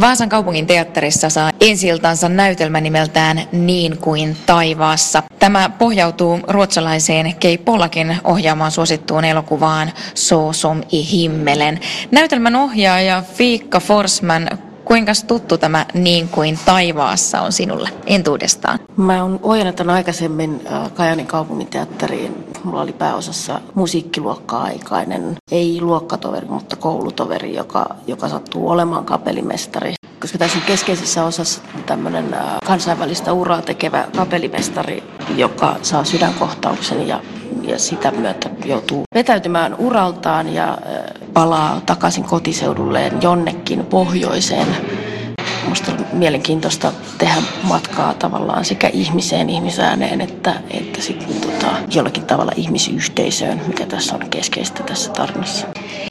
Vaasan kaupungin teatterissa saa ensiltansa näytelmä nimeltään Niin kuin taivaassa. Tämä pohjautuu ruotsalaiseen Kei Pollakin ohjaamaan suosittuun elokuvaan So som i himmelen. Näytelmän ohjaaja Fiikka Forsman Kuinka tuttu tämä Niin kuin taivaassa on sinulle entuudestaan? Mä oon ohjannut aikaisemmin äh, Kajanin kaupunginteatteriin. Mulla oli pääosassa musiikkiluokka-aikainen, ei luokkatoveri, mutta koulutoveri, joka, joka sattuu olemaan kapellimestari. Koska tässä on keskeisessä osassa tämmöinen kansainvälistä uraa tekevä kapellimestari, joka saa sydänkohtauksen ja ja sitä myötä joutuu vetäytymään uraltaan ja palaa takaisin kotiseudulleen jonnekin pohjoiseen. Minusta on mielenkiintoista tehdä matkaa tavallaan sekä ihmiseen, ihmisääneen, että, että sitten tota, jollakin tavalla ihmisyhteisöön, mikä tässä on keskeistä tässä tarinassa.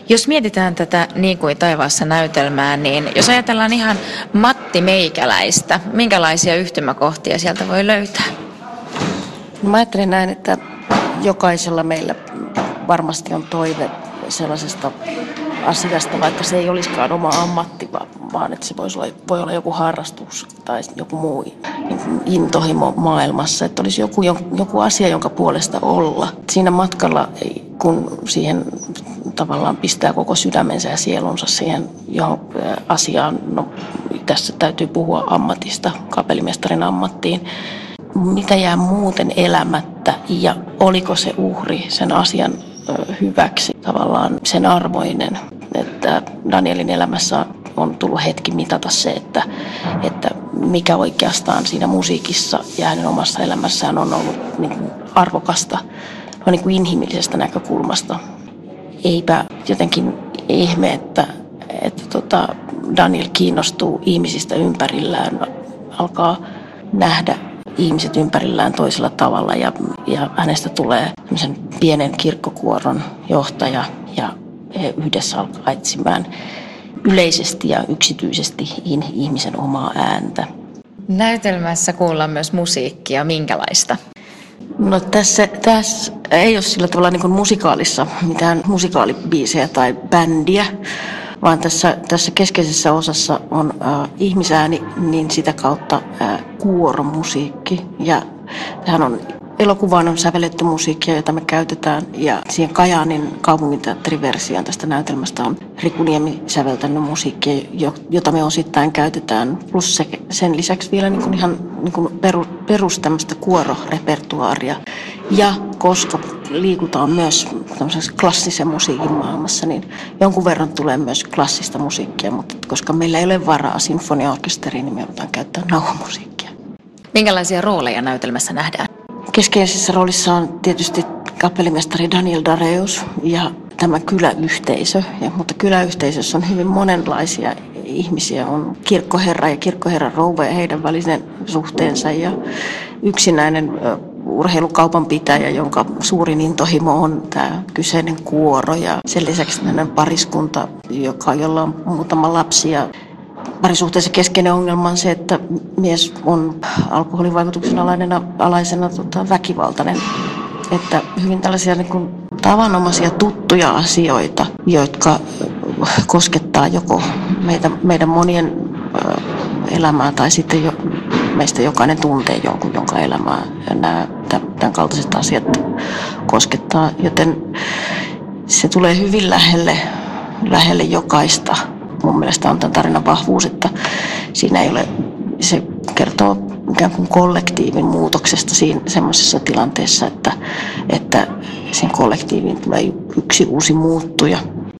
Jos mietitään tätä Niin kuin taivaassa näytelmää, niin jos ajatellaan ihan Matti Meikäläistä, minkälaisia yhtymäkohtia sieltä voi löytää? No mä ajattelen näin, että jokaisella meillä varmasti on toive sellaisesta asiasta, vaikka se ei olisikaan oma ammatti, vaan että se voisi olla, voi olla joku harrastus tai joku muu intohimo maailmassa, että olisi joku, joku asia, jonka puolesta olla. Siinä matkalla, kun siihen tavallaan pistää koko sydämensä ja sielunsa siihen johon asiaan, no tässä täytyy puhua ammatista, kapellimestarin ammattiin, mitä jää muuten elämättä? Ja oliko se uhri sen asian hyväksi tavallaan sen arvoinen. Että Danielin elämässä on tullut hetki mitata se, että, että mikä oikeastaan siinä musiikissa ja hänen omassa elämässään on ollut niin kuin arvokasta no niin kuin inhimillisestä näkökulmasta. Eipä jotenkin ihme, että, että tota Daniel kiinnostuu ihmisistä ympärillään, alkaa nähdä ihmiset ympärillään toisella tavalla ja, ja hänestä tulee pienen kirkkokuoron johtaja ja he yhdessä alkaa etsimään yleisesti ja yksityisesti ihmisen omaa ääntä. Näytelmässä kuullaan myös musiikkia. Minkälaista? No tässä, tässä ei ole sillä tavalla niin kuin musikaalissa mitään musikaalibiisejä tai bändiä, vaan tässä, tässä keskeisessä osassa on äh, ihmisääni, niin sitä kautta äh, kuoromusiikki. Ja tähän on elokuvaan on sävelletty musiikkia, jota me käytetään. Ja siihen Kajaanin kaupunginteatteriversioon tästä näytelmästä on Riku Niemi säveltänyt musiikkia, jota me osittain käytetään. Plus se, sen lisäksi vielä niin kuin ihan niin kuin peru, perus tämmöistä kuororepertuaaria. Ja koska liikutaan myös klassisen musiikin maailmassa, niin jonkun verran tulee myös klassista musiikkia, mutta koska meillä ei ole varaa sinfoniaorkesteriin, niin me joudutaan käyttämään nauhamusiikkia. Minkälaisia rooleja näytelmässä nähdään? Keskeisessä roolissa on tietysti kapellimestari Daniel Dareus ja tämä kyläyhteisö. Ja, mutta kyläyhteisössä on hyvin monenlaisia ihmisiä. On kirkkoherra ja kirkkoherran rouva ja heidän välisen suhteensa ja yksinäinen urheilukaupan pitäjä, jonka suurin intohimo on tämä kyseinen kuoro ja sen lisäksi pariskunta, joka, jolla on muutama lapsi ja parisuhteessa keskeinen ongelma on se, että mies on alkoholivaikutuksen alaisena, alaisena tota, väkivaltainen. Että hyvin tällaisia niin kuin, tavanomaisia tuttuja asioita, jotka koskettaa joko meitä, meidän monien elämää tai sitten jo, meistä jokainen tuntee jonkun, jonka elämää. Ja nämä tämän kaltaiset asiat koskettaa. Joten se tulee hyvin lähelle, lähelle jokaista. Mun mielestä on tämän tarinan vahvuus, että siinä ei ole, se kertoo ikään kuin kollektiivin muutoksesta siinä semmoisessa tilanteessa, että, että sen kollektiivin tulee yksi uusi muuttuja